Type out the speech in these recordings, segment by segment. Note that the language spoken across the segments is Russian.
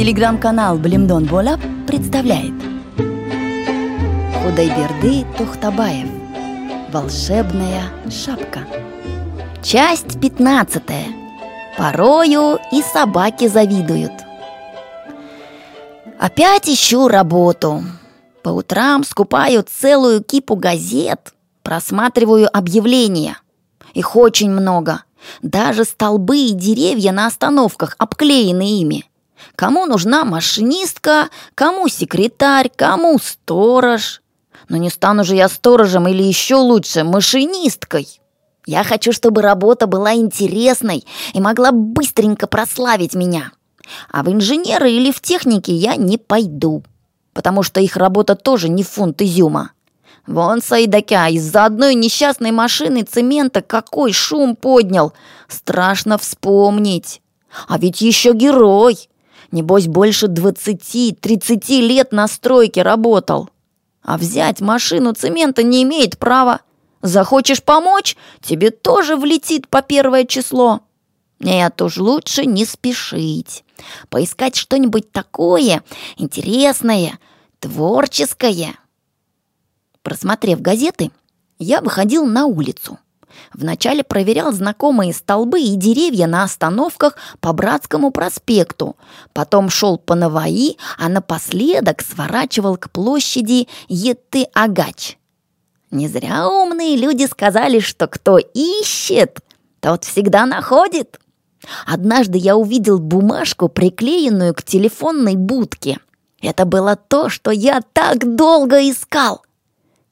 Телеграм-канал Блимдон Болап представляет. Худайберды Тухтабаев. Волшебная шапка. Часть пятнадцатая. Порою и собаки завидуют. Опять ищу работу. По утрам скупаю целую кипу газет Просматриваю объявления. Их очень много. Даже столбы и деревья на остановках обклеены ими Кому нужна машинистка, кому секретарь, кому сторож. Но не стану же я сторожем или еще лучше, машинисткой. Я хочу, чтобы работа была интересной и могла быстренько прославить меня. А в инженеры или в технике я не пойду, потому что их работа тоже не фунт изюма. Вон Саидакя из-за одной несчастной машины цемента какой шум поднял. Страшно вспомнить. А ведь еще герой. Небось, больше двадцати-тридцати лет на стройке работал. А взять машину цемента не имеет права. Захочешь помочь, тебе тоже влетит по первое число. Нет уж, лучше не спешить. Поискать что-нибудь такое интересное, творческое. Просмотрев газеты, я выходил на улицу. Вначале проверял знакомые столбы и деревья на остановках по Братскому проспекту, потом шел по Наваи, а напоследок сворачивал к площади Еты-Агач. Не зря умные люди сказали, что кто ищет, тот всегда находит. Однажды я увидел бумажку, приклеенную к телефонной будке. Это было то, что я так долго искал.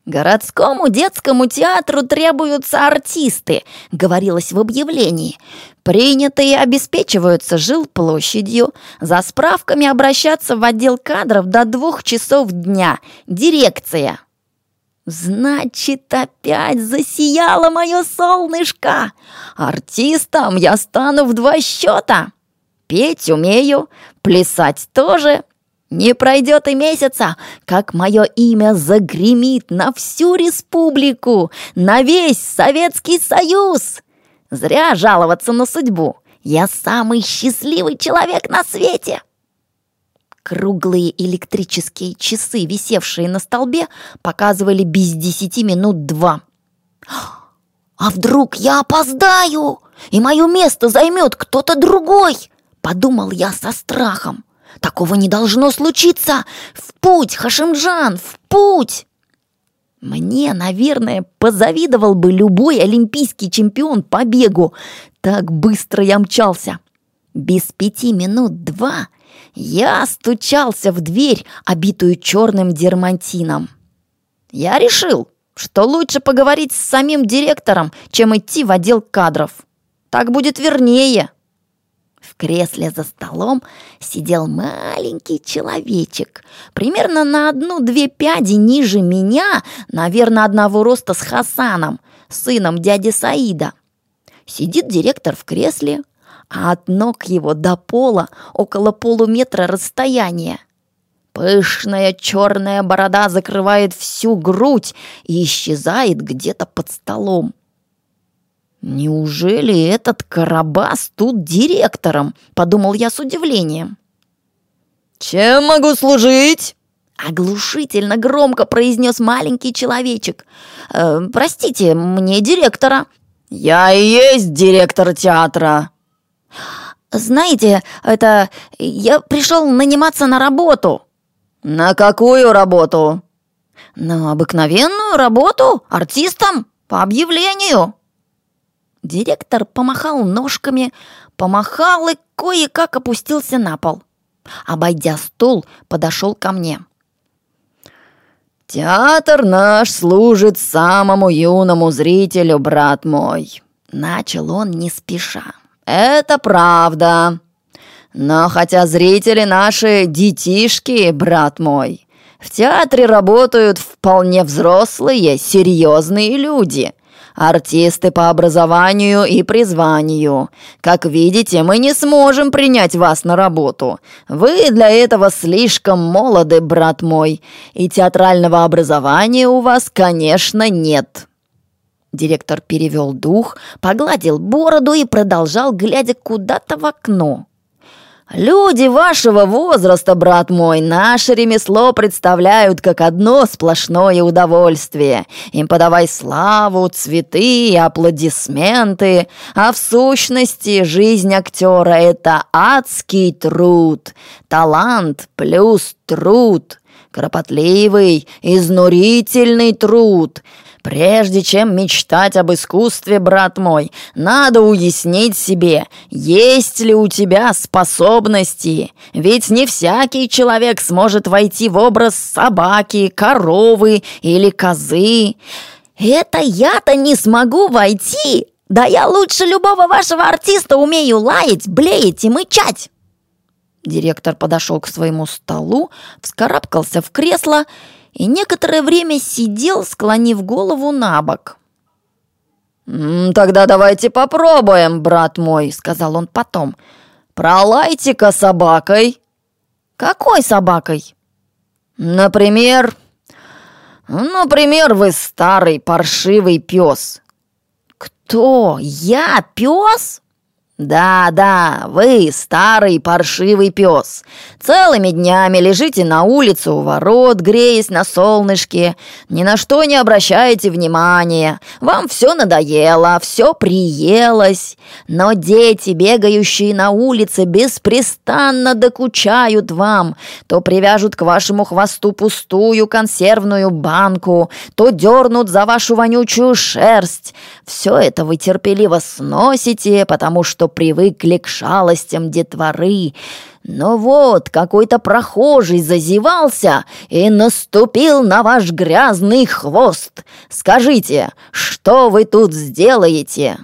«Городскому детскому театру требуются артисты», — говорилось в объявлении. «Принятые обеспечиваются жилплощадью. За справками обращаться в отдел кадров до двух часов дня. Дирекция». Значит, опять засияло мое солнышко. Артистом я стану в два счета. Петь умею, плясать тоже. Не пройдет и месяца, как мое имя загремит на всю республику, на весь Советский Союз. Зря жаловаться на судьбу. Я самый счастливый человек на свете. Круглые электрические часы, висевшие на столбе, показывали без десяти минут два. «А вдруг я опоздаю, и мое место займет кто-то другой?» Подумал я со страхом. Такого не должно случиться! В путь, Хашимджан, в путь!» Мне, наверное, позавидовал бы любой олимпийский чемпион по бегу. Так быстро я мчался. Без пяти минут два я стучался в дверь, обитую черным дермантином. Я решил, что лучше поговорить с самим директором, чем идти в отдел кадров. Так будет вернее. Кресле за столом сидел маленький человечек, примерно на одну-две пяди ниже меня, наверное, одного роста с Хасаном, сыном дяди Саида. Сидит директор в кресле, а от ног его до пола около полуметра расстояния. Пышная черная борода закрывает всю грудь и исчезает где-то под столом. «Неужели этот Карабас тут директором?» — подумал я с удивлением. «Чем могу служить?» Оглушительно громко произнес маленький человечек. «Э, «Простите, мне директора». «Я и есть директор театра». «Знаете, это... Я пришел наниматься на работу». «На какую работу?» «На обыкновенную работу, артистом, по объявлению». Директор помахал ножками, помахал и кое-как опустился на пол. Обойдя стол, подошел ко мне. «Театр наш служит самому юному зрителю, брат мой», — начал он не спеша. «Это правда. Но хотя зрители наши детишки, брат мой, в театре работают вполне взрослые, серьезные люди, артисты по образованию и призванию. Как видите, мы не сможем принять вас на работу. Вы для этого слишком молоды, брат мой, и театрального образования у вас, конечно, нет». Директор перевел дух, погладил бороду и продолжал, глядя куда-то в окно. Люди вашего возраста, брат мой, наше ремесло представляют как одно сплошное удовольствие. Им подавай славу, цветы и аплодисменты, а в сущности жизнь актера — это адский труд, талант плюс труд, кропотливый, изнурительный труд — Прежде чем мечтать об искусстве, брат мой, надо уяснить себе, есть ли у тебя способности. Ведь не всякий человек сможет войти в образ собаки, коровы или козы. Это я-то не смогу войти. Да я лучше любого вашего артиста умею лаять, блеять и мычать. Директор подошел к своему столу, вскарабкался в кресло и и некоторое время сидел, склонив голову на бок. «Тогда давайте попробуем, брат мой», — сказал он потом. «Пролайте-ка собакой». «Какой собакой?» «Например...» «Например, вы старый паршивый пес». «Кто? Я пес?» «Да, да, вы старый паршивый пес. Целыми днями лежите на улице у ворот, греясь на солнышке. Ни на что не обращаете внимания. Вам все надоело, все приелось. Но дети, бегающие на улице, беспрестанно докучают вам. То привяжут к вашему хвосту пустую консервную банку, то дернут за вашу вонючую шерсть. Все это вы терпеливо сносите, потому привыкли к шалостям детворы. Но вот какой-то прохожий зазевался и наступил на ваш грязный хвост. Скажите, что вы тут сделаете?»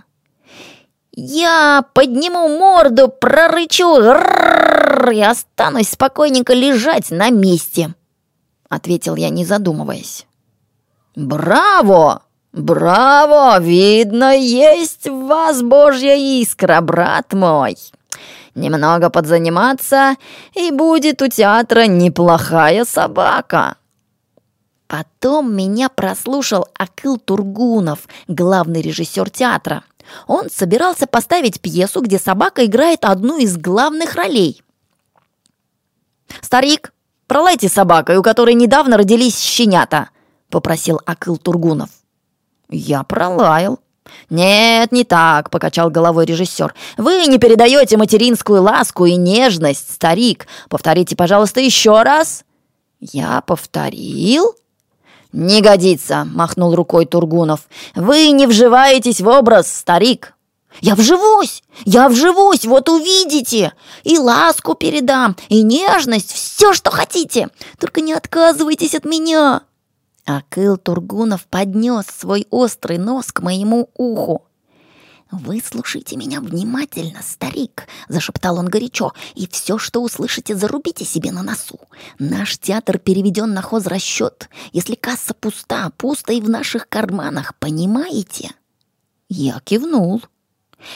«Я подниму морду, прорычу и останусь спокойненько лежать на месте», — ответил я, не задумываясь. «Браво! «Браво! Видно, есть в вас божья искра, брат мой! Немного подзаниматься, и будет у театра неплохая собака!» Потом меня прослушал Акыл Тургунов, главный режиссер театра. Он собирался поставить пьесу, где собака играет одну из главных ролей. «Старик, пролайте собакой, у которой недавно родились щенята», — попросил Акыл Тургунов. Я пролаял. «Нет, не так», — покачал головой режиссер. «Вы не передаете материнскую ласку и нежность, старик. Повторите, пожалуйста, еще раз». «Я повторил?» «Не годится», — махнул рукой Тургунов. «Вы не вживаетесь в образ, старик». «Я вживусь! Я вживусь, вот увидите! И ласку передам, и нежность, все, что хотите! Только не отказывайтесь от меня!» Акыл Тургунов поднес свой острый нос к моему уху. «Выслушайте меня внимательно, старик!» — зашептал он горячо. «И все, что услышите, зарубите себе на носу. Наш театр переведен на хозрасчет. Если касса пуста, пусто и в наших карманах, понимаете?» Я кивнул.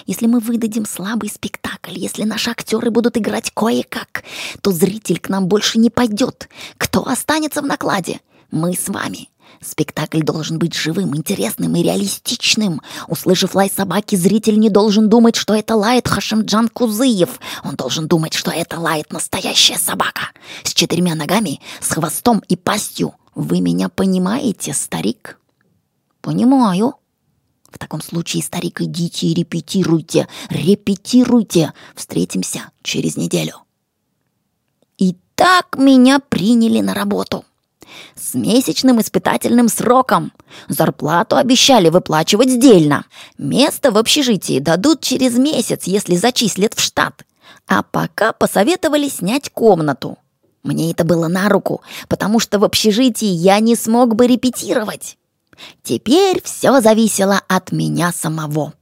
Если мы выдадим слабый спектакль, если наши актеры будут играть кое-как, то зритель к нам больше не пойдет. Кто останется в накладе? Мы с вами. Спектакль должен быть живым, интересным и реалистичным. Услышав лай собаки, зритель не должен думать, что это лает Хашимджан Кузыев. Он должен думать, что это лает настоящая собака. С четырьмя ногами, с хвостом и пастью. Вы меня понимаете, старик? Понимаю. В таком случае, старик, идите и репетируйте, репетируйте. Встретимся через неделю. И так меня приняли на работу с месячным испытательным сроком. Зарплату обещали выплачивать сдельно. Место в общежитии дадут через месяц, если зачислят в штат. А пока посоветовали снять комнату. Мне это было на руку, потому что в общежитии я не смог бы репетировать. Теперь все зависело от меня самого.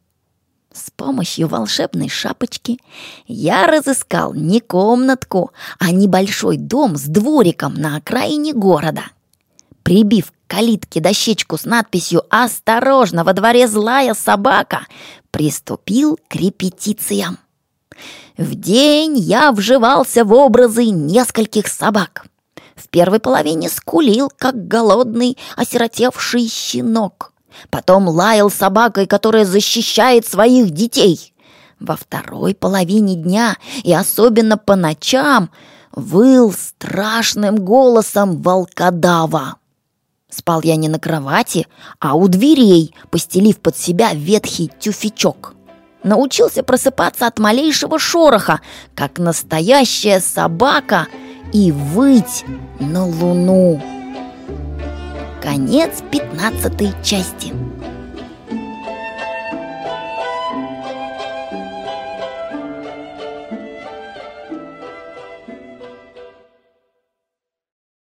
С помощью волшебной шапочки я разыскал не комнатку, а небольшой дом с двориком на окраине города. Прибив к калитке дощечку с надписью «Осторожно, во дворе злая собака», приступил к репетициям. В день я вживался в образы нескольких собак. В первой половине скулил, как голодный, осиротевший щенок – Потом лаял собакой, которая защищает своих детей. Во второй половине дня и особенно по ночам выл страшным голосом волкодава. Спал я не на кровати, а у дверей, постелив под себя ветхий тюфячок. Научился просыпаться от малейшего шороха, как настоящая собака, и выть на луну. Конец пятнадцатой части.